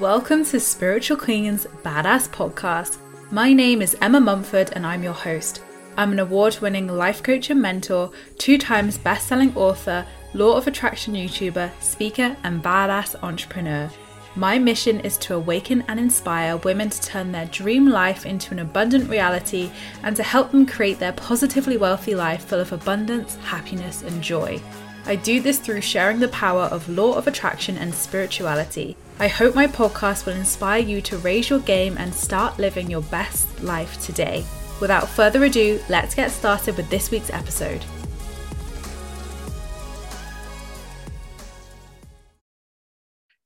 Welcome to Spiritual Queen's Badass Podcast. My name is Emma Mumford and I'm your host. I'm an award winning life coach and mentor, two times best selling author, law of attraction YouTuber, speaker, and badass entrepreneur. My mission is to awaken and inspire women to turn their dream life into an abundant reality and to help them create their positively wealthy life full of abundance, happiness, and joy. I do this through sharing the power of law of attraction and spirituality. I hope my podcast will inspire you to raise your game and start living your best life today. Without further ado, let's get started with this week's episode.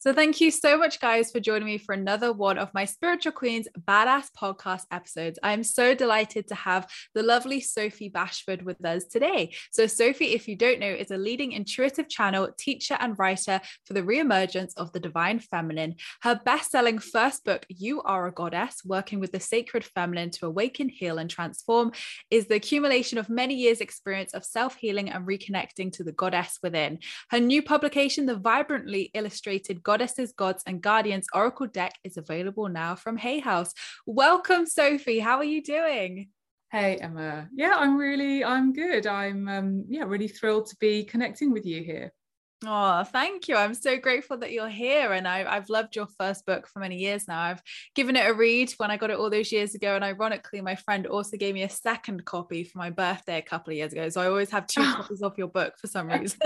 So, thank you so much, guys, for joining me for another one of my Spiritual Queens Badass podcast episodes. I'm so delighted to have the lovely Sophie Bashford with us today. So, Sophie, if you don't know, is a leading intuitive channel, teacher, and writer for the reemergence of the divine feminine. Her best selling first book, You Are a Goddess Working with the Sacred Feminine to Awaken, Heal, and Transform, is the accumulation of many years' experience of self healing and reconnecting to the goddess within. Her new publication, The Vibrantly Illustrated Goddesses, Gods, and Guardians Oracle deck is available now from Hay House. Welcome, Sophie. How are you doing? Hey Emma. Yeah, I'm really I'm good. I'm um yeah, really thrilled to be connecting with you here. Oh, thank you. I'm so grateful that you're here. And I, have loved your first book for many years now. I've given it a read when I got it all those years ago. And ironically, my friend also gave me a second copy for my birthday a couple of years ago. So I always have two copies of your book for some reason.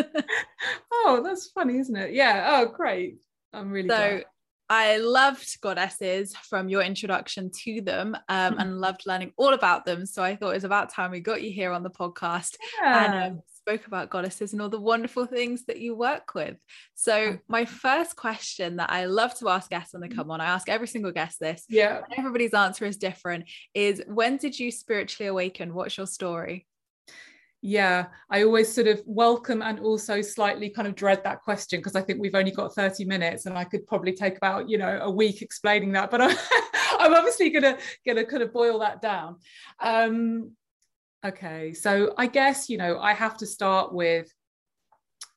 oh, that's funny, isn't it? Yeah. Oh, great. I'm really so glad. I loved goddesses from your introduction to them um, Mm-hmm. and loved learning all about them. So I thought it was about time we got you here on the podcast Yeah. and um, spoke about goddesses and all the wonderful things that you work with. So, my first question that I love to ask guests when they come on, I ask every single guest this, yeah. everybody's answer is different, is when did you spiritually awaken? What's your story? Yeah, I always sort of welcome and also slightly kind of dread that question because I think we've only got 30 minutes and I could probably take about, you know, a week explaining that, but I, I'm obviously gonna gonna kind of boil that down. Um, okay, so I guess, you know, I have to start with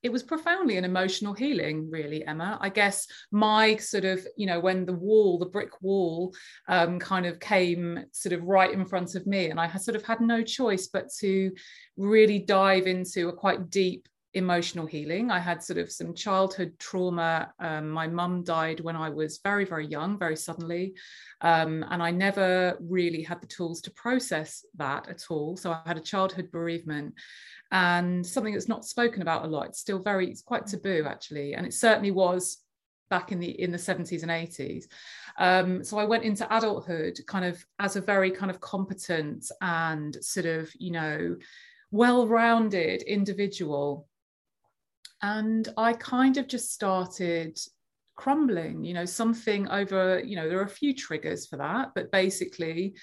it was profoundly an emotional healing, really, Emma. I guess my sort of, you know, when the wall, the brick wall, um, kind of came sort of right in front of me, and I sort of had no choice but to really dive into a quite deep emotional healing. I had sort of some childhood trauma. Um, my mum died when I was very, very young, very suddenly. Um, and I never really had the tools to process that at all. So I had a childhood bereavement and something that's not spoken about a lot. It's still very, it's quite taboo actually. And it certainly was back in the in the 70s and 80s. Um, so I went into adulthood kind of as a very kind of competent and sort of, you know, well-rounded individual and i kind of just started crumbling you know something over you know there are a few triggers for that but basically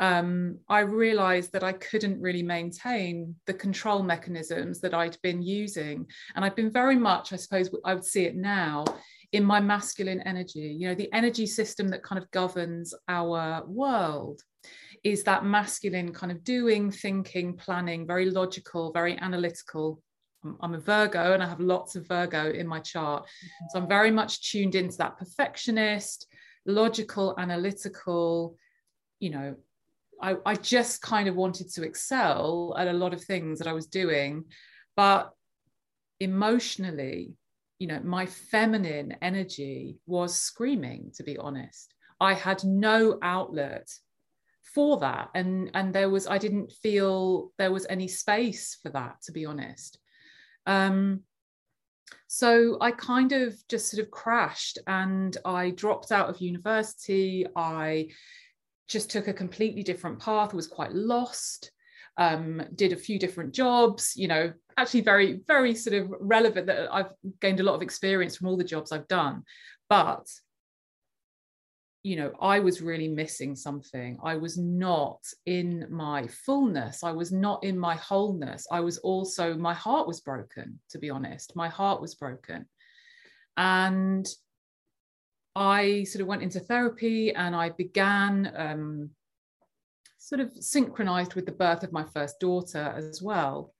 um, I realized that I couldn't really maintain the control mechanisms that I'd been using. And I've been very much, I suppose I would see it now, in my masculine energy. You know, the energy system that kind of governs our world is that masculine kind of doing, thinking, planning, very logical, very analytical. I'm- a Virgo and I have lots of Virgo in my chart. So I'm very much tuned into that perfectionist, logical, analytical, you know, I, I just kind of wanted to excel at a lot of things that I was doing. But emotionally, you know, my feminine energy was screaming, to be honest. I had no outlet for that. And, and there was, I didn't feel there was any space for that, to be honest. Um, so I kind of just sort of crashed and I dropped out of university. I just took a completely different path, was quite lost, um, did a few different jobs, you know, actually very, very sort of relevant that I've gained a lot of experience from all the jobs I've done. But you know, I was really missing something. I was not in my fullness. I was not in my wholeness. I was also, my heart was broken, to be honest. My heart was broken. And I sort of went into therapy and I began um, sort of synchronized with the birth of my first daughter as well.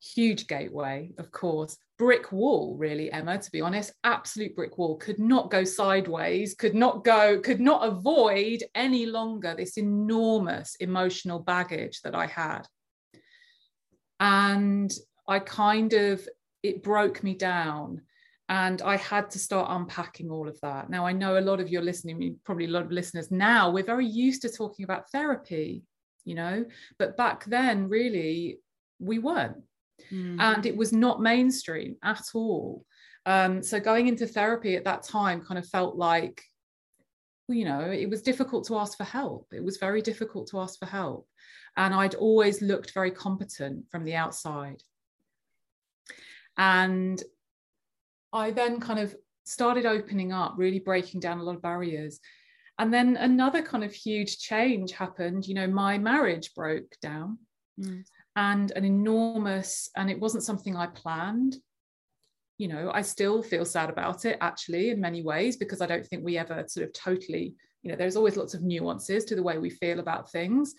Huge gateway, of course, brick wall really emma to be honest. Absolute brick wall. Could not go sideways could not go could not avoid any longer this enormous emotional baggage that i had. And i kind of it broke me down. And i had to start unpacking all of that. Now i know a lot of your listening probably a lot of listeners now we're very used to talking about therapy you know? But back then really we weren't mm. and it was not mainstream at all. Um, so going into therapy at that time kind of felt like, you know, it was difficult to ask for help. It was very difficult to ask for help. And I'd always looked very competent from the outside. And I then kind of started opening up, really breaking down a lot of barriers. And then another kind of huge change happened. You know, my marriage broke down. Mm and an enormous, and it wasn't something I planned. You know, I still feel sad about it actually in many ways because I don't think we ever sort of totally, you know, there's always lots of nuances to the way we feel about things.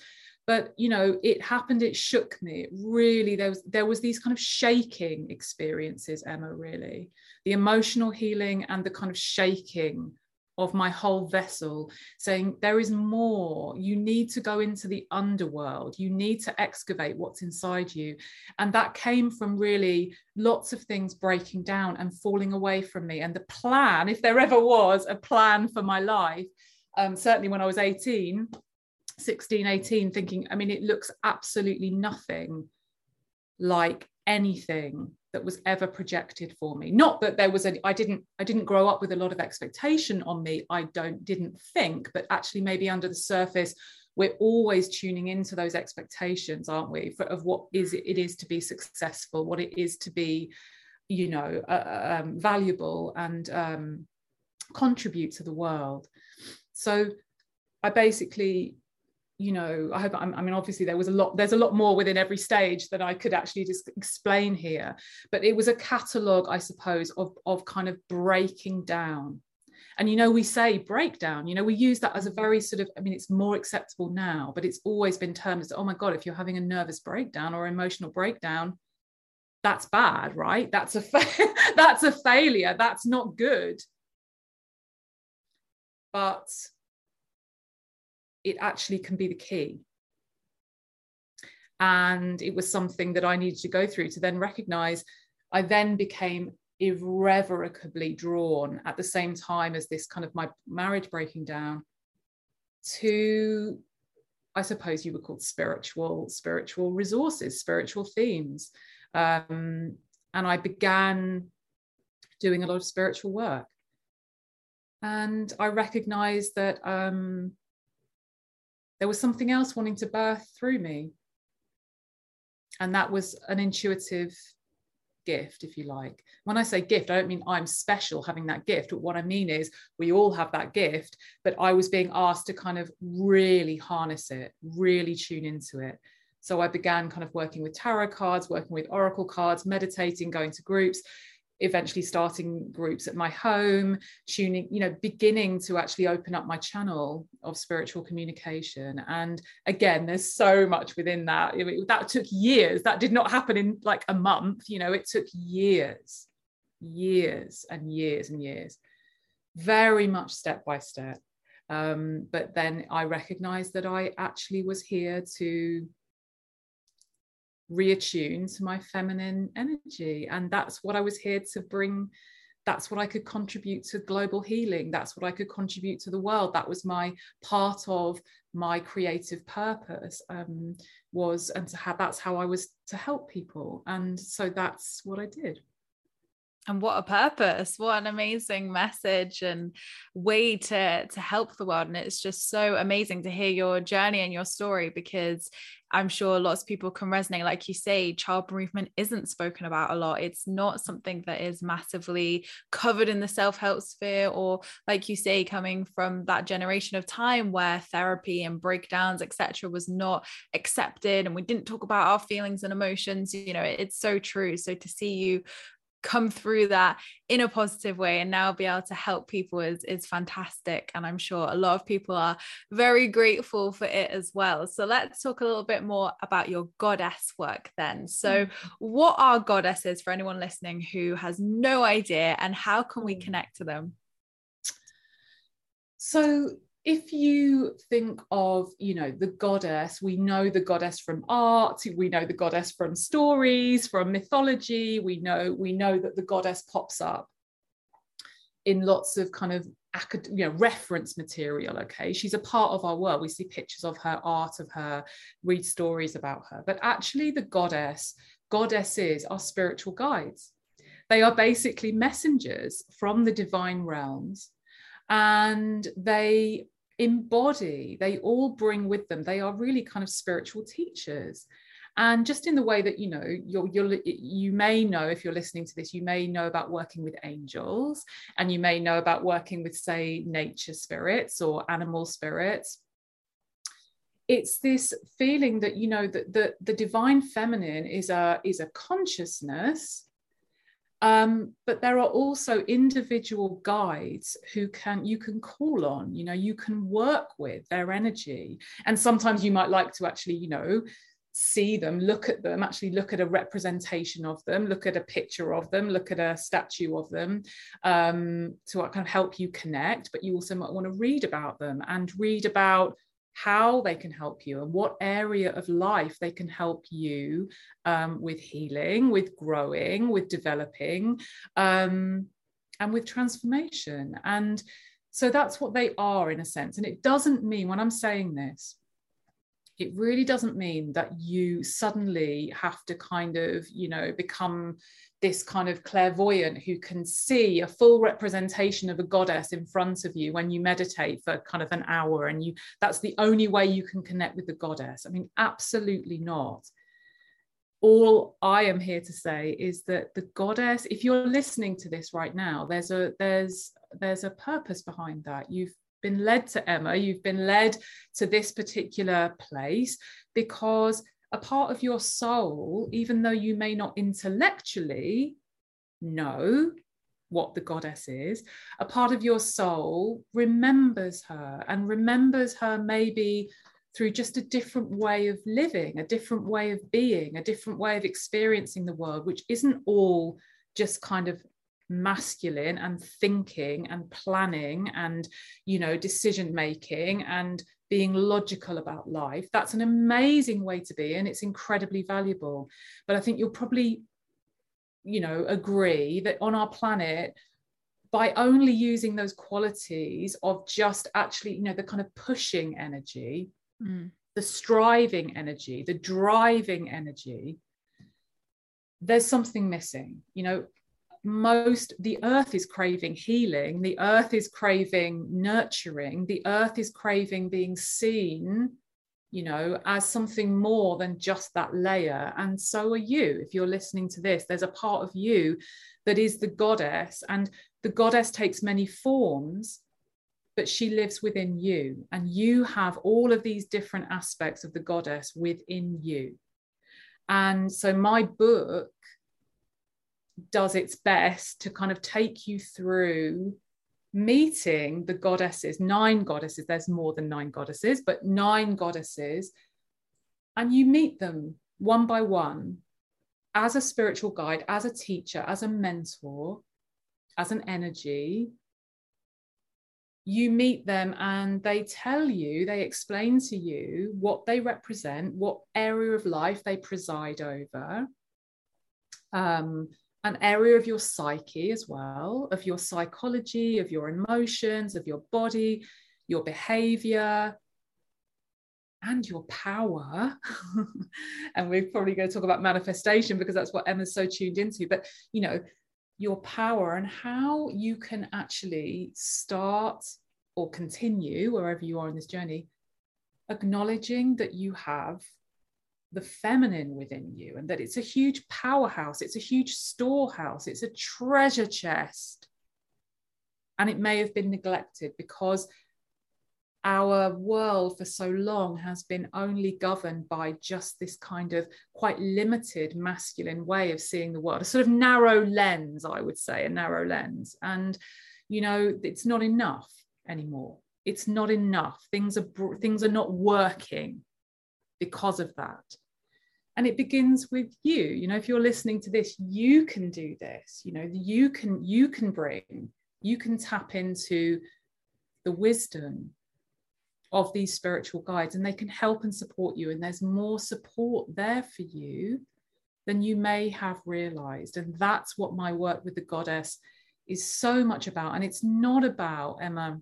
But you know it happened it shook me. It really there was there was these kind of shaking experiences emma really. The emotional healing and the kind of shaking of my whole vessel, saying, There is more. You need to go into the underworld. You need to excavate what's inside you. And that came from really lots of things breaking down and falling away from me. And the plan, if there ever was a plan for my life, um, certainly when I was 18, 16, 18, thinking, I mean, it looks absolutely nothing like anything that was ever projected for me. Not that there was a i didn't i didn't grow up with a lot of expectation on me. I don't didn't think but actually maybe under the surface we're always tuning into those expectations aren't we for, of what is it, it is to be successful what it is to be you know uh, uh um, valuable and um, contribute to the world. So i basically you know i hope i mean obviously there was a lot there's a lot more within every stage that i could actually just explain here but it was a catalogue i suppose of of kind of breaking down. And you know we say breakdown you know we use that as a very sort of i mean it's more acceptable now but it's always been termed as oh my god if you're having a nervous breakdown or emotional breakdown that's bad right? That's a fa- that's a failure. That's not good. But it actually can be the key. And it was something that I needed to go through to then recognize. I then became irrevocably drawn at the same time as this kind of my marriage breaking down to I suppose you would call spiritual, spiritual resources, spiritual themes. Um, and I began doing a lot of spiritual work. And I recognized that um, there was something else wanting to birth through me. And that was an intuitive gift, if you like. When I say gift, I don't mean I'm special having that gift. But what I mean is we all have that gift, but I was being asked to kind of really harness it, really tune into it. So I began kind of working with tarot cards, working with oracle cards, meditating, going to groups, eventually starting groups at my home tuning you know beginning to actually open up my channel of spiritual communication. And again there's so much within that. That took years. That did not happen in like a month you know it took years years and years and years. Very much step by step. Um, but then i recognized that i actually was here to reattune to my feminine energy. And that's what I was here to bring. That's what I could contribute to global healing. That's what I could contribute to the world. That was my part of my creative purpose um, was, and to have that's how I was to help people. And so that's what I did and what a purpose what an amazing message and way to to help the world. And it's just so amazing to hear your journey and your story because i'm sure lots of people can resonate. Like you say child bereavement isn't spoken about a lot. It's not something that is massively covered in the self-help sphere or like you say coming from that generation of time where therapy and breakdowns etc was not accepted and we didn't talk about our feelings and emotions. You know it's so true. So to see you come through that in a positive way and now be able to help people is is fantastic and i'm sure a lot of people are very grateful for it as well so let's talk a little bit more about your goddess work then so mm. what are goddesses for anyone listening who has no idea and how can we mm. connect to them so if you think of you know the goddess we know the goddess from art we know the goddess from stories from mythology we know we know that the goddess pops up in lots of kind of you know reference material okay? She's a part of our world. We see pictures of her art of her read stories about her. But actually the goddess goddesses are spiritual guides. They are basically messengers from the divine realms and they embody, they all bring with them, they are really kind of spiritual teachers. And just in the way that you know, you're, you're, you may know if you're listening to this, you may know about working with angels, and you may know about working with, say, nature spirits or animal spirits it's this feeling that you know that the, the divine feminine is a is a consciousness um, but there are also individual guides who can you can call on you know you can work with their energy. And sometimes you might like to actually you know see them look at them actually look at a representation of them look at a picture of them look at a statue of them um, to kind of help you connect. But you also might want to read about them and read about how they can help you and what area of life they can help you um, with healing, with growing, with developing, um, and with transformation. And so that's what they are in a sense. And it doesn't mean, when I'm saying this, it really doesn't mean that you suddenly have to kind of, you know, become this kind of clairvoyant who can see a full representation of a goddess in front of you when you meditate for kind of an hour and you that's the only way you can connect with the goddess. I mean absolutely not. All i am here to say is that the goddess if you're listening to this right now there's a there's there's a purpose behind that. You've been led to emma you've been led to this particular place because a part of your soul, even though you may not intellectually know what the goddess is, a part of your soul remembers her and remembers her maybe through just a different way of living, a different way of being, a different way of experiencing the world, which isn't all just kind of masculine and thinking and planning and you know decision making and being logical about life. That's an amazing way to be, and it's incredibly valuable. But I think you'll probably, you know, agree that on our planet, by only using those qualities of just actually, you know, the kind of pushing energy, mm. the striving energy, the driving energy, there's something missing. You know, most the earth is craving healing the earth is craving nurturing the earth is craving being seen you know as something more than just that layer. And so are you if you're listening to this. There's a part of you that is the goddess and the goddess takes many forms but she lives within you. And you have all of these different aspects of the goddess within you. And so my book does its best to kind of take you through meeting the goddesses, nine goddesses, there's more than nine goddesses, but nine goddesses, and you meet them one by one as a spiritual guide, as a teacher, as a mentor, as an energy. you meet them and they tell you, they explain to you what they represent, what area of life they preside over, um, an area of your psyche as well, of your psychology, of your emotions, of your body, your behavior, and your power. and we're probably going to talk about manifestation because that's what Emma's so tuned into. But, you know, your power and how you can actually start or continue wherever you are in this journey, acknowledging that you have the feminine within you and that it's a huge powerhouse, it's a huge storehouse, it's a treasure chest. And it may have been neglected because our world for so long has been only governed by just this kind of quite limited masculine way of seeing the world, a sort of narrow lens, I would say, a narrow lens. And, you know, it's not enough anymore. It's not enough. Things are things are not working because of that. And it begins with you. You know, if you're listening to this, you can do this. You know, you can you can bring, you can tap into the wisdom of these spiritual guides and they can help and support you and there's more support there for you than you may have realized and that's what my work with the goddess is so much about and it's not about emma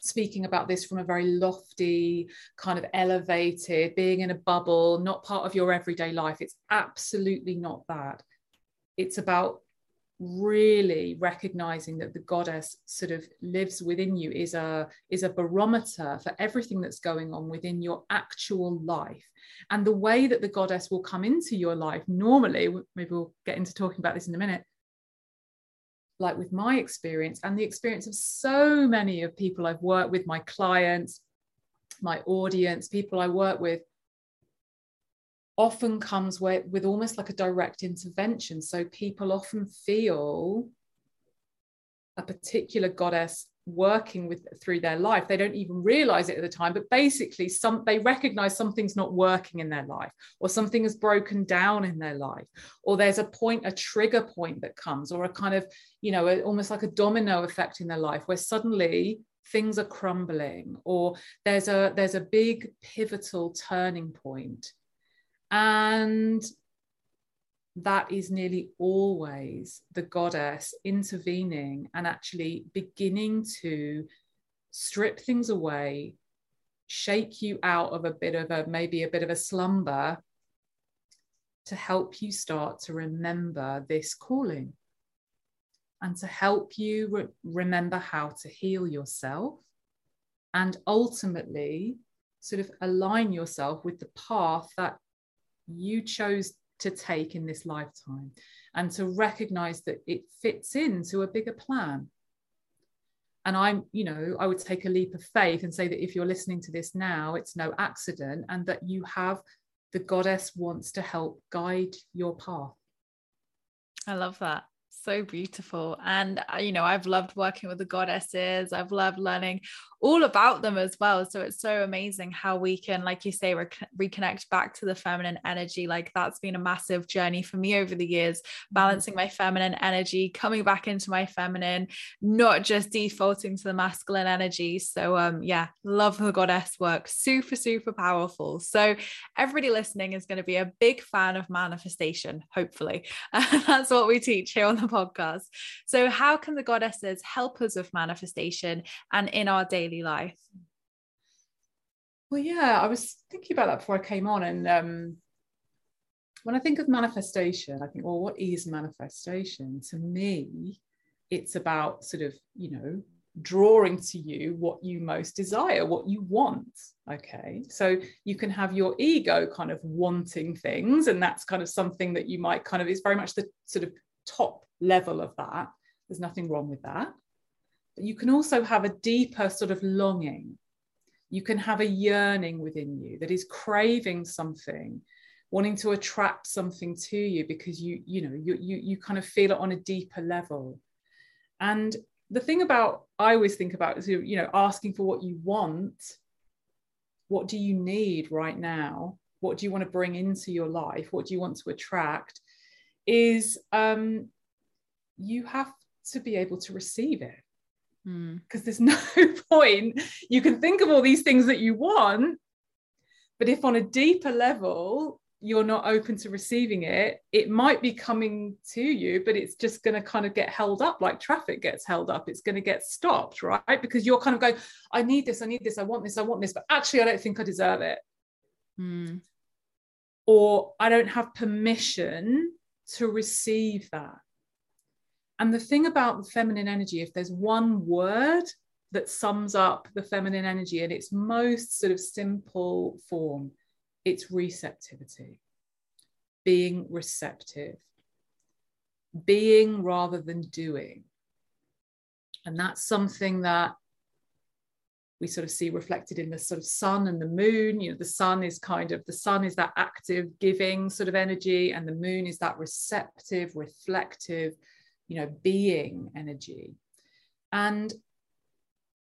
speaking about this from a very lofty kind of elevated being in a bubble not part of your everyday life. It's absolutely not that. It's about really recognizing that the goddess sort of lives within you is a is a barometer for everything that's going on within your actual life. And the way that the goddess will come into your life normally maybe we'll get into talking about this in a minute like with my experience and the experience of so many of people I've worked with my clients my audience people I work with often comes with, with almost like a direct intervention. So people often feel a particular goddess working with through their life. They don't even realize it at the time but basically some they recognize something's not working in their life or something has broken down in their life or there's a point a trigger point that comes or a kind of you know a, almost like a domino effect in their life where suddenly things are crumbling or there's a there's a big pivotal turning point. And that is nearly always the goddess intervening and actually beginning to strip things away, shake you out of a bit of a maybe a bit of a slumber to help you start to remember this calling and to help you re- remember how to heal yourself and ultimately sort of align yourself with the path that you chose to take in this lifetime and to recognize that it fits into a bigger plan. And i'm you know i would take a leap of faith and say that if you're listening to this now it's no accident and that you have the goddess wants to help guide your path. I love that so beautiful and uh, you know i've loved working with the goddesses i've loved learning all about them as well. So it's so amazing how we can, like you say, rec- reconnect back to the feminine energy. Like that's been a massive journey for me over the years, mm-hmm. balancing my feminine energy, coming back into my feminine, not just defaulting to the masculine energy. So, um, yeah, love the goddess work. Super, super powerful. So, everybody listening is going to be a big fan of manifestation, hopefully. that's what we teach here on the podcast. So, how can the goddesses help us with manifestation and in our daily life? Well, yeah, I was thinking about that before I came on. And um, when I think of manifestation, I think, well, what is manifestation? To me, it's about sort of, you know, drawing to you what you most desire, what you want. Okay. So you can have your ego kind of wanting things, and that's kind of something that you might kind of, it's very much the sort of top level of that. There's nothing wrong with that But you can also have a deeper sort of longing. You can have a yearning within you that is craving something, wanting to attract something to you because you, you know, you, you, you kind of feel it on a deeper level. And the thing about, I always think about is, you know, asking for what you want. What do you need right now? What do you want to bring into your life? What do you want to attract? Is um, you have to be able to receive it because mm. there's no point. You can think of all these things that you want, but if on a deeper level you're not open to receiving it, it might be coming to you, but it's just going to kind of get held up like traffic gets held up. It's going to get stopped, right? Because you're kind of going, I need this, I need this, I want this, I want this, but actually, I don't think I deserve it. Mm. Or I don't have permission to receive that. And the thing about the feminine energy, if there's one word that sums up the feminine energy in its most sort of simple form, it's receptivity, being receptive, being rather than doing. And that's something that we sort of see reflected in the sort of sun and the moon. You know, the sun is kind of the sun is that active, giving sort of energy, and the moon is that receptive, reflective, you know, being energy. And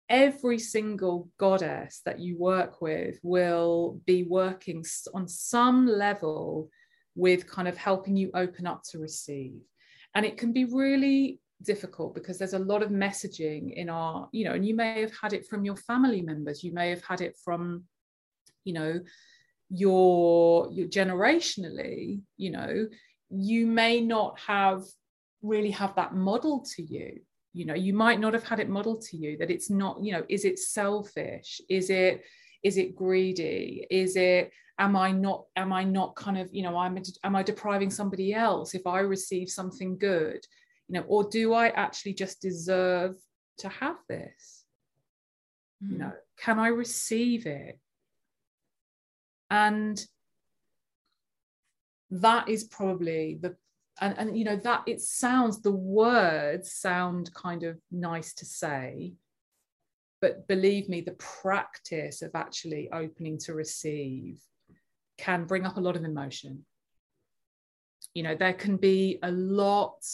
every single goddess that you work with will be working on some level with kind of helping you open up to receive. And it can be really difficult because there's a lot of messaging in our, you know, and you may have had it from your family members, you may have had it from, you know, your, your generationally, you know, you may not have really have that model to you. You know you might not have had it modeled to you that it's not you know is it selfish? Is it is it greedy? Is it am i not am i not kind of you know i'm am i depriving somebody else if i receive something good? You know or do i actually just deserve to have this? Mm. you hmm. know can i receive it? And that is probably the and and you know that it sounds the words sound kind of nice to say. But believe me the practice of actually opening to receive can bring up a lot of emotion. You know there can be a lot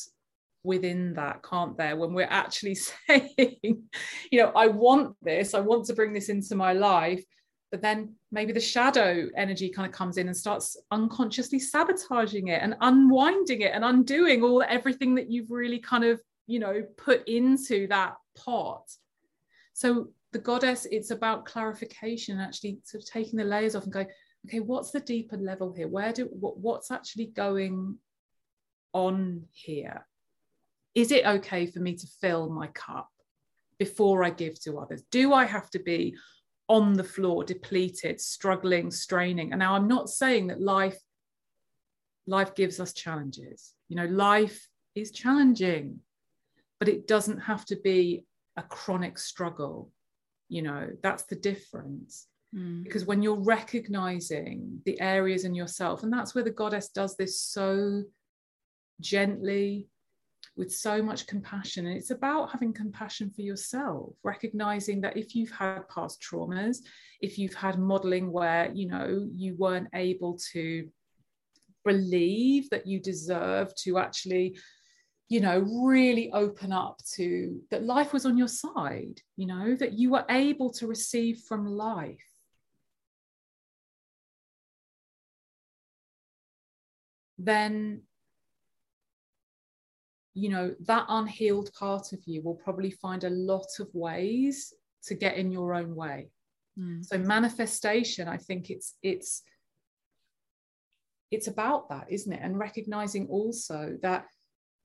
within that can't there? When we're actually saying you know i want this i want to bring this into my life but then maybe the shadow energy kind of comes in and starts unconsciously sabotaging it and unwinding it and undoing all everything that you've really kind of you know put into that pot. So the goddess it's about clarification actually sort of taking the layers off and going okay what's the deeper level here? Where do what, what's actually going on here? Is it okay for me to fill my cup before i give to others? Do i have to be on the floor, depleted, struggling, straining. And now I'm not saying that life life gives us challenges. You know, life is challenging, but it doesn't have to be a chronic struggle. You know, that's the difference. Mm. Because when you're recognizing the areas in yourself, and that's where the goddess does this so gently, with so much compassion. And it's about having compassion for yourself, recognizing that if you've had past traumas, if you've had modeling where, you know, you weren't able to believe that you deserve to actually you know really open up to that life was on your side you know that you were able to receive from life then you know that unhealed part of you will probably find a lot of ways to get in your own way mm. so manifestation i think it's it's it's about that isn't it and recognizing also that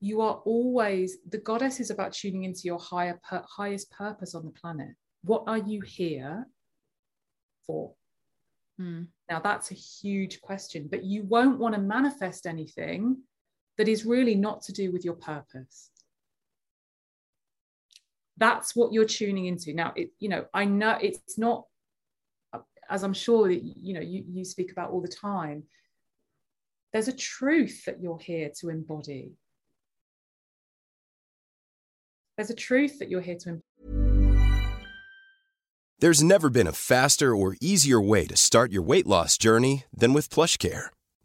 you are always the goddess is about tuning into your higher highest purpose on the planet what are you here for mm. now that's a huge question but you won't want to manifest anything that is really not to do with your purpose. That's what you're tuning into. Now it you know i know it's not as i'm sure that you know you, you speak about all the time there's a truth that you're here to embody. There's a truth that you're here to embody. there's never been a faster or easier way to start your weight loss journey than with PlushCare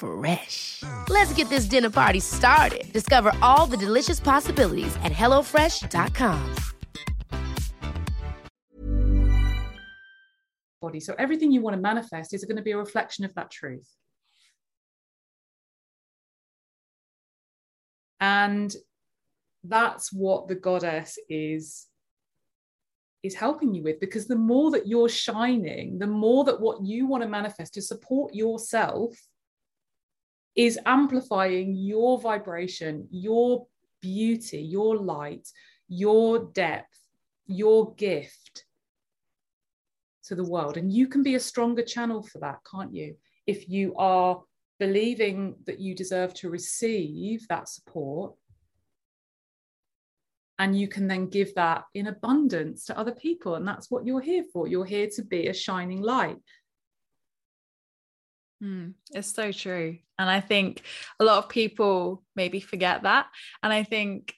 Fresh. Let's get this dinner party started. Discover all the delicious possibilities at hellofresh.com. body. So everything you want to manifest is going to be a reflection of that truth. And that's what the goddess is is helping you with because the more that you're shining the more that what you want to manifest to support yourself is amplifying your vibration your beauty your light your depth your gift to the world. And you can be a stronger channel for that, can't you? If you are believing that you deserve to receive that support. And you can then give that in abundance to other people. And that's what you're here for. You're here to be a shining light. Mm, it's so true. And I think a lot of people maybe forget that. And I think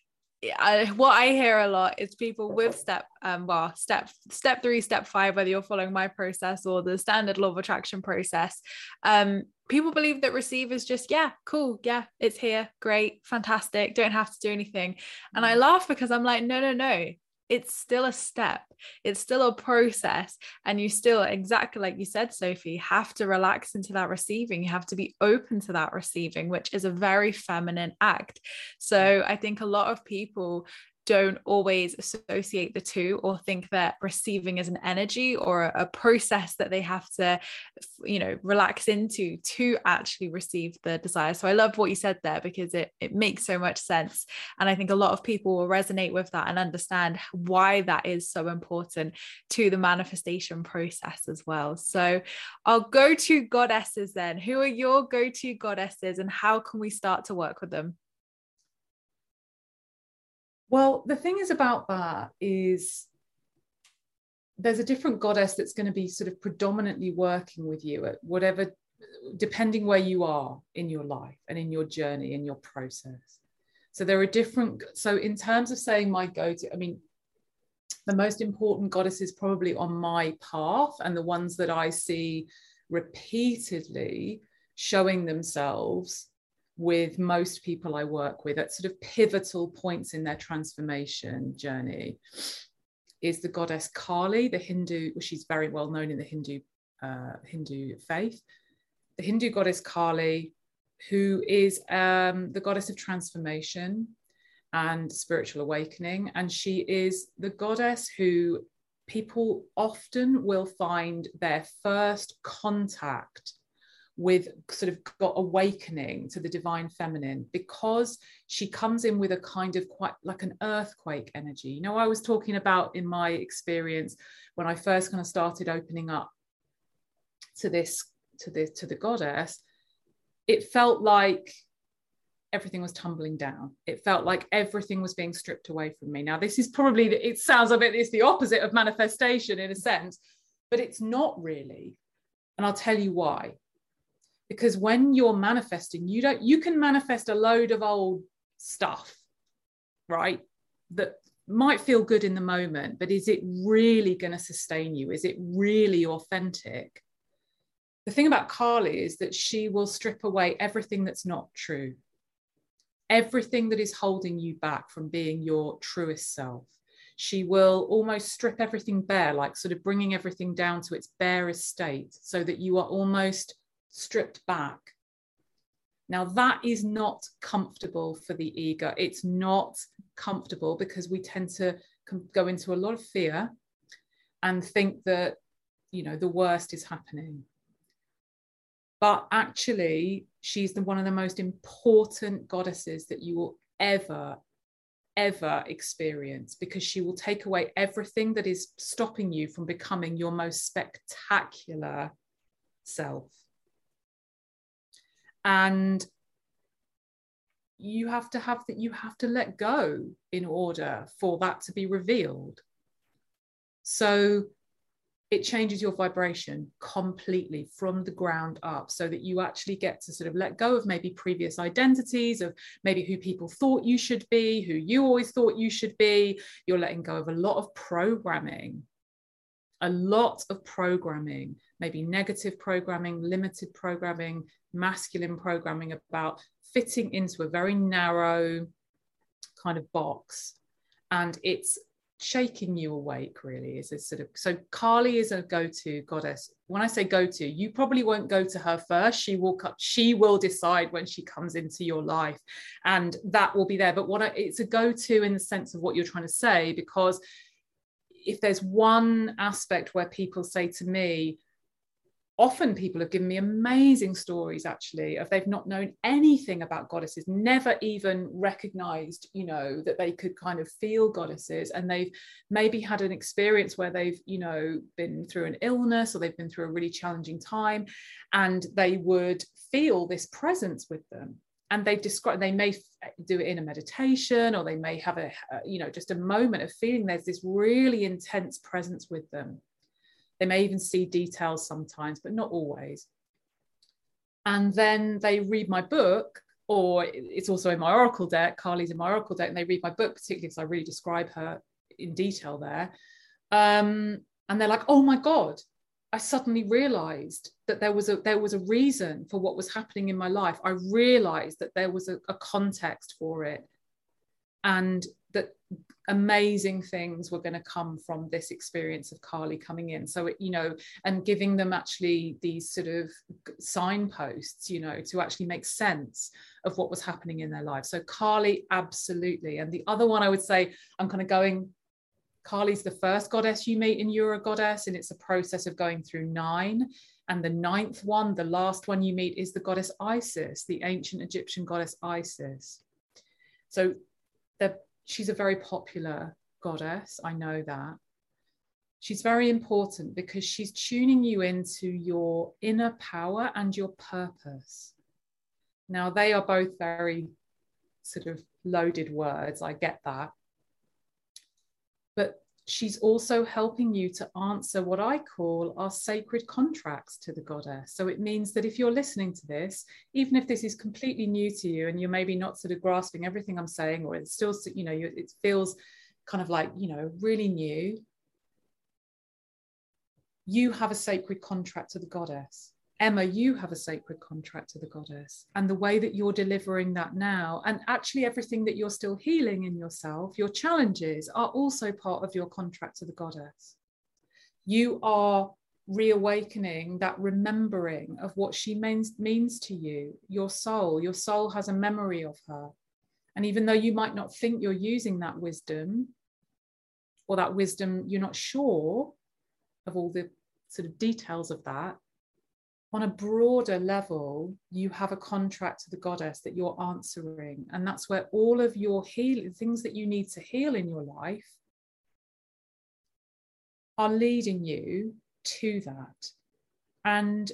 I, what I hear a lot is people with step um well step step three step five whether you're following my process or the standard law of attraction process um people believe that receive is just yeah cool yeah it's here great fantastic don't have to do anything and I mm. laugh because I'm like no no no it's still a step it's still a process and you still exactly like you said sophie have to relax into that receiving you have to be open to that receiving which is a very feminine act. So i think a lot of people don't always associate the two or think that receiving is an energy or a process that they have to you know relax into to actually receive the desire. So i love what you said there because it it makes so much sense. And i think a lot of people will resonate with that and understand why that is so important to the manifestation process as well. So our go-to goddesses then who are your go-to goddesses and how can we start to work with them well, the thing is about that is there's a different goddess that's going to be sort of predominantly working with you at whatever, depending where you are in your life and in your journey, in your process. So there are different. So, in terms of saying my go to, I mean, the most important goddesses probably on my path and the ones that I see repeatedly showing themselves with most people I work with at sort of pivotal points in their transformation journey is the goddess Kali, the Hindu, well, she's very well known in the Hindu uh, Hindu faith. The Hindu goddess Kali, who is um, the goddess of transformation and spiritual awakening, and she is the goddess who people often will find their first contact with sort of got awakening to the divine feminine because she comes in with a kind of quite like an earthquake energy. You know, I was talking about in my experience when I first kind of started opening up to this, to the to the goddess, it felt like everything was tumbling down. It felt like everything was being stripped away from me. Now, this is probably, it sounds a bit, it's the opposite of manifestation in a sense, but it's not really. And I'll tell you why because when you're manifesting you don't you can manifest a load of old stuff right? That might feel good in the moment but is it really going to sustain you? Is it really authentic? The thing about Kali is that she will strip away everything that's not true. Everything that is holding you back from being your truest self. She will almost strip everything bare like sort of bringing everything down to its barest state so that you are almost stripped back. Now, that is not comfortable for the ego. It's not comfortable because we tend to go into a lot of fear and think that you know the worst is happening but actually she's the one of the most important goddesses that you will ever ever experience because she will take away everything that is stopping you from becoming your most spectacular self and you have to have that you have to let go in order for that to be revealed. So it changes your vibration completely from the ground up so that you actually get to sort of let go of maybe previous identities of maybe who people thought you should be who you always thought you should be. You're letting go of a lot of programming a lot of programming maybe negative programming limited programming masculine programming about fitting into a very narrow kind of box. And it's shaking you awake really is a sort of so Kali is a go-to goddess. When i say go-to you probably won't go to her first. She will cut she will decide when she comes into your life and that will be there. But what I, it's a go-to in the sense of what you're trying to say because if there's one aspect where people say to me often people have given me amazing stories actually of they've not known anything about goddesses never even recognized you know that they could kind of feel goddesses. And they've maybe had an experience where they've you know been through an illness or they've been through a really challenging time and they would feel this presence with them and they describe they may do it in a meditation or they may have a you know just a moment of feeling there's this really intense presence with them they may even see details sometimes, but not always. And then they read my book, or it's also in my Oracle deck. Kali's in my Oracle deck, and they read my book, particularly because I really describe her in detail there. Um, and they're like, oh my God, I suddenly realized that there was a there was a reason for what was happening in my life. I realized that there was a, a context for it. And that amazing things were going to come from this experience of Kali coming in. So, it, you know, and giving them actually these sort of signposts, you know, to actually make sense of what was happening in their life. So, Kali, absolutely. And the other one I would say, I'm kind of going, Kali's the first goddess you meet in a Goddess, and it's a process of going through nine. And the ninth one, the last one you meet, is the goddess Isis, the ancient Egyptian goddess Isis. So, she's a very popular goddess. I know that. She's very important because she's tuning you into your inner power and your purpose. Now, they are both very sort of loaded words. I get that. She's also helping you to answer what I call our sacred contracts to the goddess. So it means that if you're listening to this, even if this is completely new to you and you're maybe not sort of grasping everything I'm saying, or it's still, you know, it feels kind of like, you know, really new, you have a sacred contract to the goddess. Emma, you have a sacred contract to the goddess. And the way that you're delivering that now, and actually everything that you're still healing in yourself, your challenges are also part of your contract to the goddess. You are reawakening that remembering of what she means, means to you, your soul. Your soul has a memory of her. And even though you might not think you're using that wisdom, or that wisdom, you're not sure of all the sort of details of that, on a broader level, you have a contract to the goddess that you're answering. And that's where all of your healing, things that you need to heal in your life, are leading you to that. And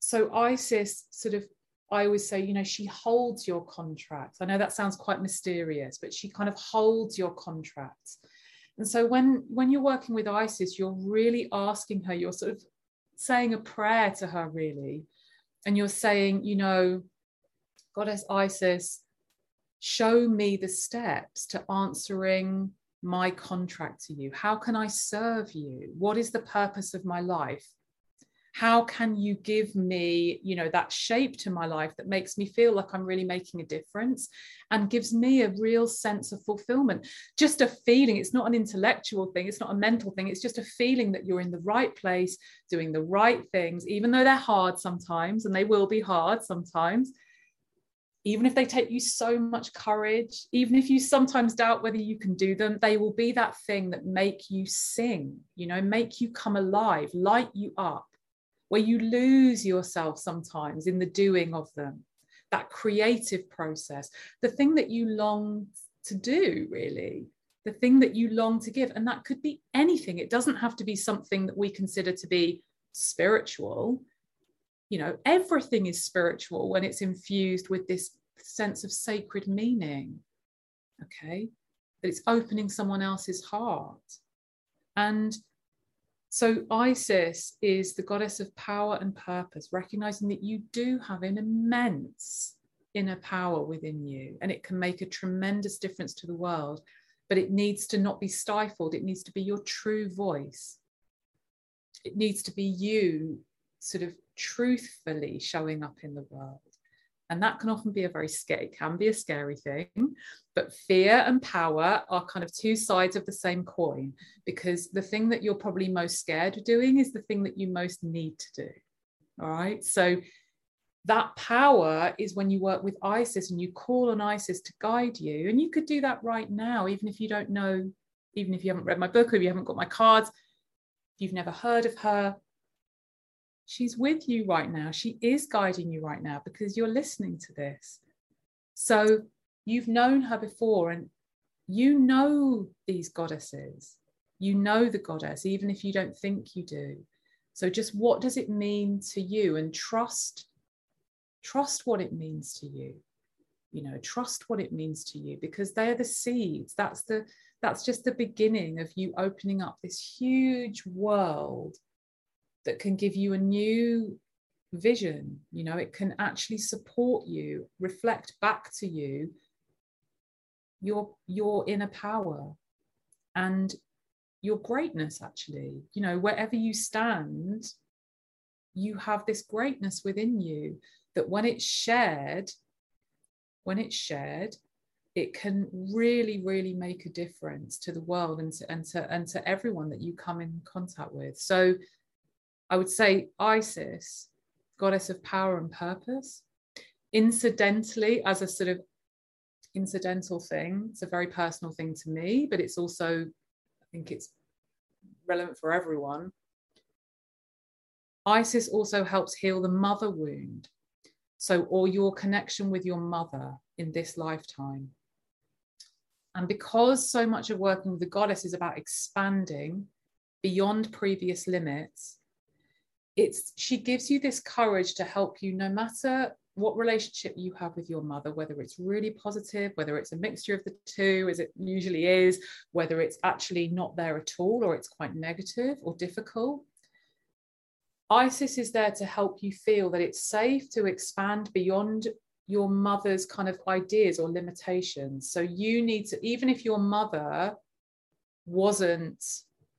so Isis sort of, I always say, you know, she holds your contracts. I know that sounds quite mysterious, but she kind of holds your contracts. And so when when you're working with Isis, you're really asking her, you're sort of saying a prayer to her, really. And you're saying, you know, Goddess Isis, show me the steps to answering my contract to you. How can I serve you? What is the purpose of my life? How can you give me you know that shape to my life that makes me feel like i'm really making a difference and gives me a real sense of fulfillment? Just a feeling it's not an intellectual thing it's not a mental thing it's just a feeling that you're in the right place doing the right things even though they're hard sometimes and they will be hard sometimes. Even if they take you so much courage, even if you sometimes doubt whether you can do them, they will be that thing that make you sing, you know, make you come alive, light you up, where you lose yourself sometimes in the doing of them, that creative process, the thing that you long to do, really, the thing that you long to give. And that could be anything. It doesn't have to be something that we consider to be spiritual you know everything is spiritual when it's infused with this sense of sacred meaning okay that it's opening someone else's heart and so isis is the goddess of power and purpose recognizing that you do have an immense inner power within you and it can make a tremendous difference to the world but it needs to not be stifled it needs to be your true voice it needs to be you sort of truthfully showing up in the world. And that can often be a very scary, can be a scary thing. But fear and power are kind of two sides of the same coin because the thing that you're probably most scared of doing is the thing that you most need to do. All right. So that power is when you work with Isis and you call on Isis to guide you. And you could do that right now, even if you don't know, even if you haven't read my book or you haven't got my cards, you've never heard of her, she's with you right now. She is guiding you right now because you're listening to this. So you've known her before and you know these goddesses. You know the goddess, even if you don't think you do. So just what does it mean to you? And trust, trust what it means to you. You know, trust what it means to you because they're the seeds. That's the that's just the beginning of you opening up this huge world that can give you a new vision you know it can actually support you reflect back to you your your inner power and your greatness actually. You know wherever you stand you have this greatness within you that when it's shared when it's shared it can really really make a difference to the world and to, and to and to everyone that you come in contact with. So I would say Isis, goddess of power and purpose. Incidentally, as a sort of incidental thing, it's a very personal thing to me, but it's also, I think it's relevant for everyone. Isis also helps heal the mother wound. So, or your connection with your mother in this lifetime. And because so much of working with the goddess is about expanding beyond previous limits, it's she gives you this courage to help you no matter what relationship you have with your mother whether it's really positive whether it's a mixture of the two as it usually is whether it's actually not there at all or it's quite negative or difficult. Isis is there to help you feel that it's safe to expand beyond your mother's kind of ideas or limitations. So you need to even if your mother wasn't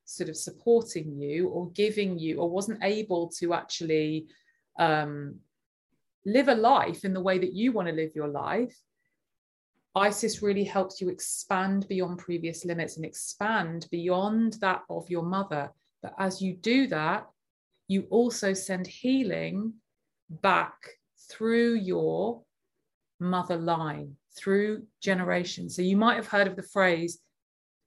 sort of supporting you or giving you or wasn't able to actually um, live a life in the way that you want to live your life isis really helps you expand beyond previous limits and expand beyond that of your mother. But as you do that you also send healing back through your mother line through generations. So you might have heard of the phrase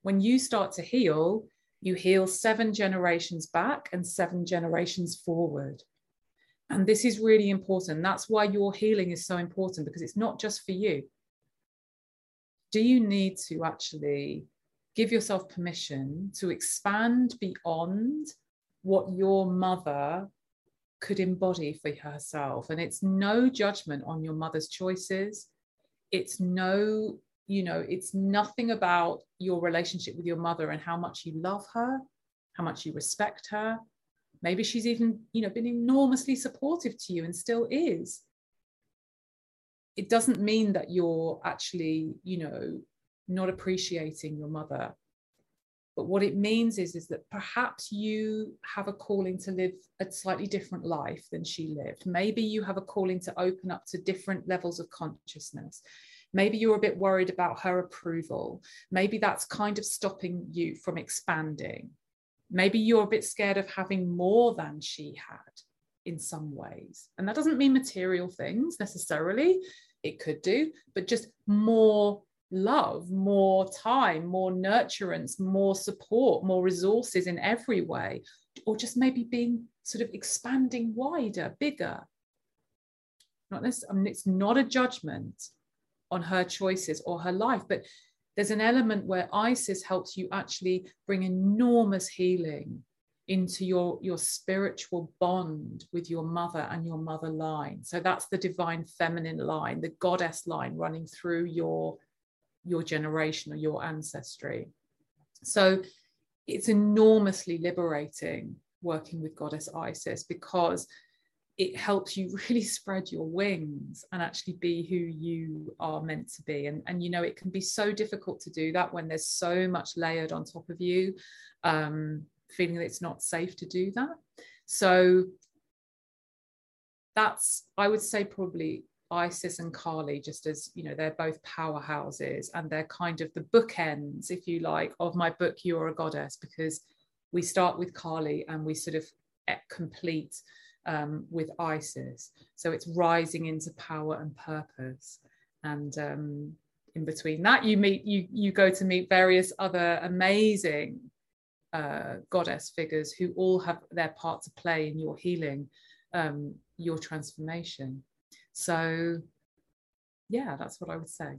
when you start to heal you heal seven generations back and seven generations forward. And this is really important. That's why your healing is so important because it's not just for you. Do you need to actually give yourself permission to expand beyond what your mother could embody for herself? And it's no judgment on your mother's choices. It's no you know it's nothing about your relationship with your mother and how much you love her how much you respect her. Maybe she's even you know been enormously supportive to you and still is. It doesn't mean that you're actually you know not appreciating your mother. But what it means is is that perhaps you have a calling to live a slightly different life than she lived. Maybe you have a calling to open up to different levels of consciousness Maybe you're a bit worried about her approval. Maybe that's kind of stopping you from expanding. Maybe you're a bit scared of having more than she had in some ways. And that doesn't mean material things necessarily. it could do, but just more love, more time, more nurturance, more support, more resources in every way, or just maybe being sort of expanding wider, bigger. Not this, I mean, it's not a judgment on her choices or her life, but there's an element where Isis helps you actually bring enormous healing into your your spiritual bond with your mother and your mother line. So that's the divine feminine line the goddess line running through your your generation or your ancestry. So it's enormously liberating working with goddess isis because it helps you really spread your wings and actually be who you are meant to be and and you know it can be so difficult to do that when there's so much layered on top of you um feeling that it's not safe to do that. So that's, I would say, probably Isis and Kali just as you know, they're both powerhouses and they're kind of the bookends, if you like, of my book, You're a Goddess, because we start with Kali and we sort of complete um, with Isis. So it's rising into power and purpose. And um, in between that, you meet, you, you go to meet various other amazing uh, goddess figures who all have their part to play in your healing, um, your transformation. So, yeah, that's what I would say.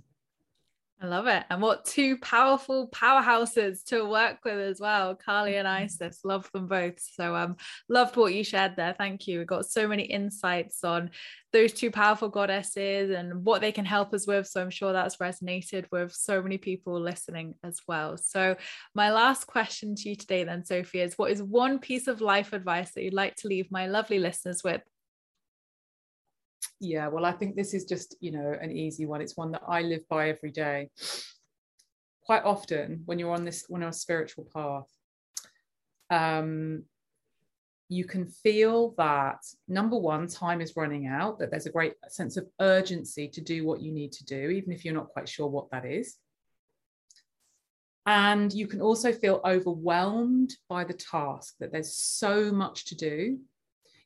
I love it. And what two powerful powerhouses to work with as well. Kali and mm-hmm. Isis, love them both. So um loved what you shared there. Thank you. We got so many insights on those two powerful goddesses and what they can help us with. So I'm sure that's resonated with so many people listening as well. So my last question to you today then, Sophie, is what is one piece of life advice that you'd like to leave my lovely listeners with? Yeah well i think this is just you know an easy one. It's one that i live by every day. Quite often when you're on this when on a spiritual path um you can feel that number one time is running out that there's a great sense of urgency to do what you need to do even if you're not quite sure what that is. And you can also feel overwhelmed by the task that there's so much to do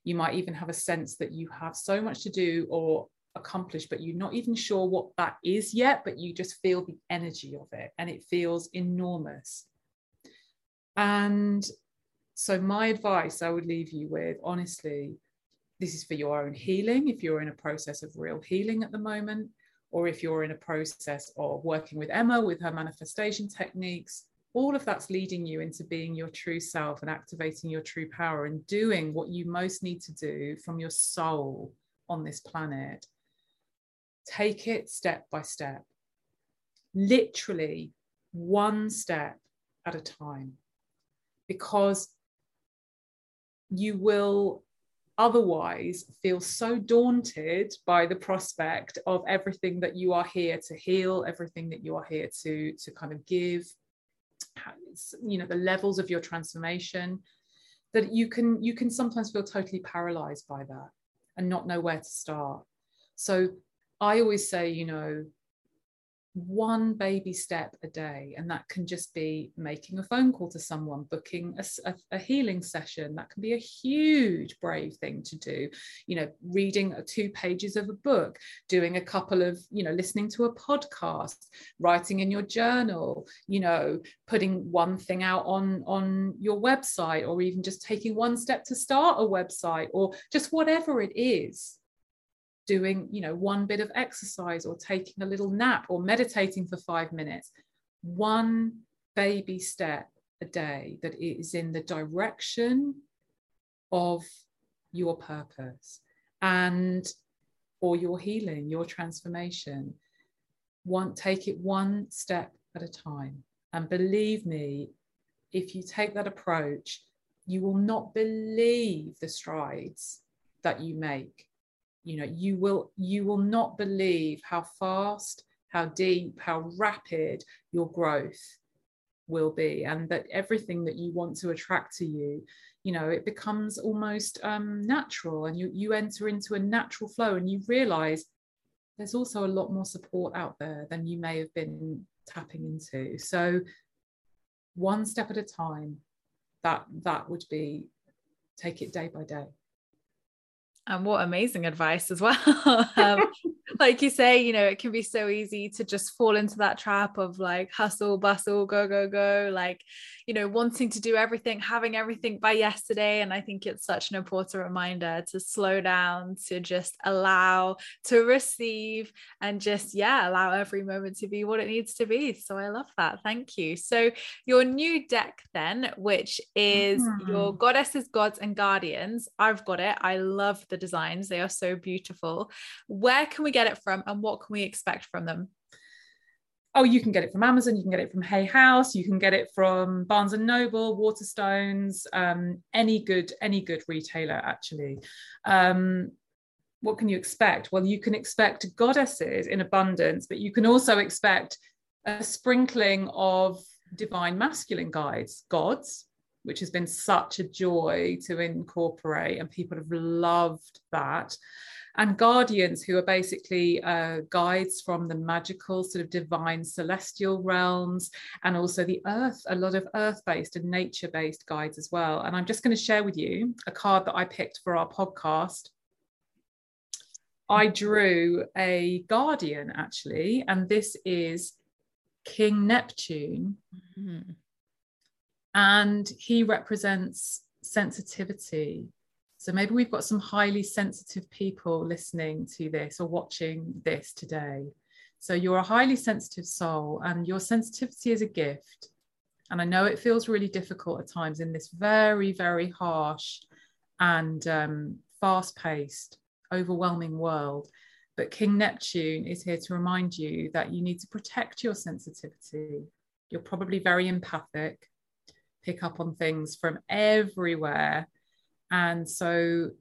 you might even have a sense that you have so much to do or accomplish, but you're not even sure what that is yet, but you just feel the energy of it and it feels enormous. And so, my advice I would leave you with honestly, this is for your own healing. If you're in a process of real healing at the moment, or if you're in a process of working with Emma with her manifestation techniques, all of that's leading you into being your true self and activating your true power and doing what you most need to do from your soul on this planet. Take it step by step, literally one step at a time, because you will otherwise feel so daunted by the prospect of everything that you are here to heal, everything that you are here to, to kind of give, you know the levels of your transformation that you can you can sometimes feel totally paralyzed by that and not know where to start. So i always say you know one baby step a day and that can just be making a phone call to someone booking a, a, a, healing session. That can be a huge brave thing to do. You know reading two pages of a book doing a couple of you know listening to a podcast writing in your journal you know putting one thing out on on your website or even just taking one step to start a website or just whatever it is doing you know one bit of exercise or taking a little nap or meditating for 5 minutes one baby step a day that is in the direction of your purpose and or your healing your transformation. One take it one step at a time. And believe me if you take that approach you will not believe the strides that you make you know you will you will not believe how fast how deep how rapid your growth will be and that everything that you want to attract to you you know it becomes almost um, natural and you you enter into a natural flow and you realize there's also a lot more support out there than you may have been tapping into. So one step at a time that that would be take it day by day And what amazing advice as well. um, like you say, you know, it can be so easy to just fall into that trap of like hustle, bustle, go, go, go, like, you know, wanting to do everything, having everything by yesterday. And I think it's such an important reminder to slow down, to just allow, to receive, and just, yeah, allow every moment to be what it needs to be. So I love that. Thank you. So, your new deck, then, which is mm-hmm. your goddesses, gods, and guardians, I've got it. I love the designs, they are so beautiful. Where can we get it from, and what can we expect from them? oh, you can get it from Amazon, you can get it from Hay House, you can get it from Barnes and Noble, Waterstones, um, any good any good retailer actually. Um, what can you expect? Well, you can expect goddesses in abundance, but you can also expect a sprinkling of divine masculine guides, gods, which has been such a joy to incorporate, and people have loved that. And guardians who are basically uh, guides from the magical sort of divine celestial realms and also the earth a lot of earth based and nature based guides as well. And i'm just going to share with you a card that i picked for our podcast. I drew a guardian actually and this is king neptune. Mm-hmm. And he represents sensitivity so maybe we've got some highly sensitive people listening to this or watching this today. So you're a highly sensitive soul, and your sensitivity is a gift. And I know it feels really difficult at times in this very, very harsh and um, fast paced, overwhelming world. But King Neptune is here to remind you that you need to protect your sensitivity. You're probably very empathic, pick up on things from everywhere and so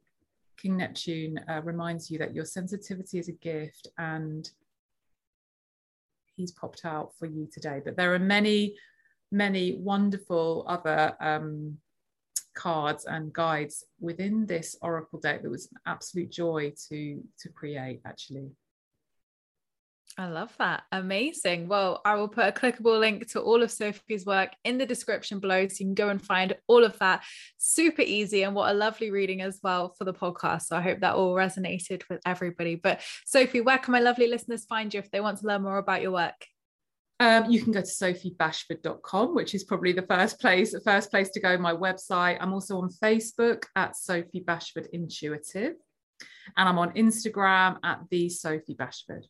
King Neptune uh, reminds you that your sensitivity is a gift and he's popped out for you today. But there are many, many wonderful other um, cards and guides within this oracle deck that was an absolute joy to to create actually I love that. Amazing. Well, I will put a clickable link to all of Sophie's work in the description below so you can go and find all of that. Super easy and what a lovely reading as well for the podcast. So I hope that all resonated with everybody. But Sophie, where can my lovely listeners find you if they want to learn more about your work? Um, you can go to sophiebashford.com, which is probably the first place, the first place to go. My website. I'm also on Facebook at Sophie Bashford Intuitive, and I'm on Instagram at the Sophie Bashford.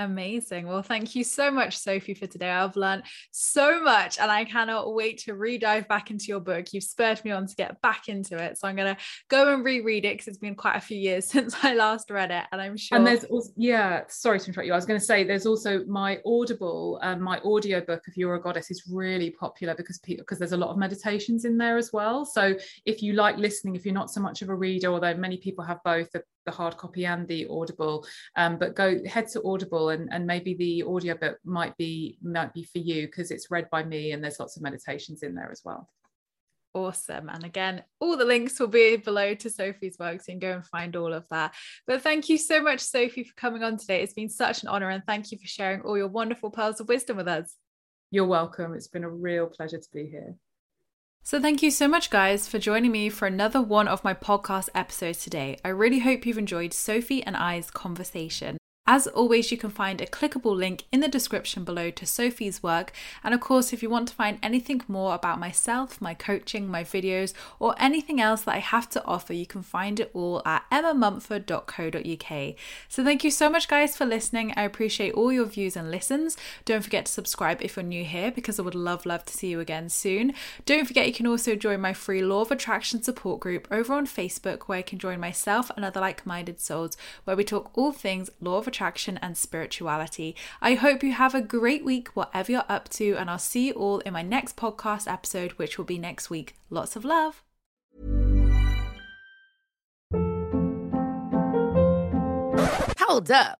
Amazing. Well, thank you so much, Sophie, for today. I've learned so much and I cannot wait to re-dive back into your book. You've spurred me on to get back into it. So I'm going to go and reread it because it's been quite a few years since I last read it. And I'm sure. And there's also, yeah, sorry to interrupt you. I was going to say there's also my Audible and my audio book of You're a Goddess is really popular because people, because there's a lot of meditations in there as well. So if you like listening, if you're not so much of a reader, although many people have both the, the hard copy and the Audible, um, but go head to Audible and, and maybe the audiobook might be might be for you because it's read by me and there's lots of meditations in there as well Awesome. And again, all the links will be below to Sophie's work, so you can go and find all of that. But thank you so much, Sophie, for coming on today. It's been such an honor, and thank you for sharing all your wonderful pearls of wisdom with us. You're welcome. It's been a real pleasure to be here. So, thank you so much, guys, for joining me for another one of my podcast episodes today. I really hope you've enjoyed Sophie and I's conversation. As always, you can find a clickable link in the description below to Sophie's work. And of course, if you want to find anything more about myself, my coaching, my videos, or anything else that I have to offer, you can find it all at emmamumford.co.uk. So thank you so much, guys, for listening. I appreciate all your views and listens. Don't forget to subscribe if you're new here because I would love, love to see you again soon. Don't forget you can also join my free Law of Attraction support group over on Facebook where you can join myself and other like minded souls where we talk all things Law of Attraction attraction and spirituality. I hope you have a great week, whatever you're up to, and I'll see you all in my next podcast episode, which will be next week. Lots of love. Hold up.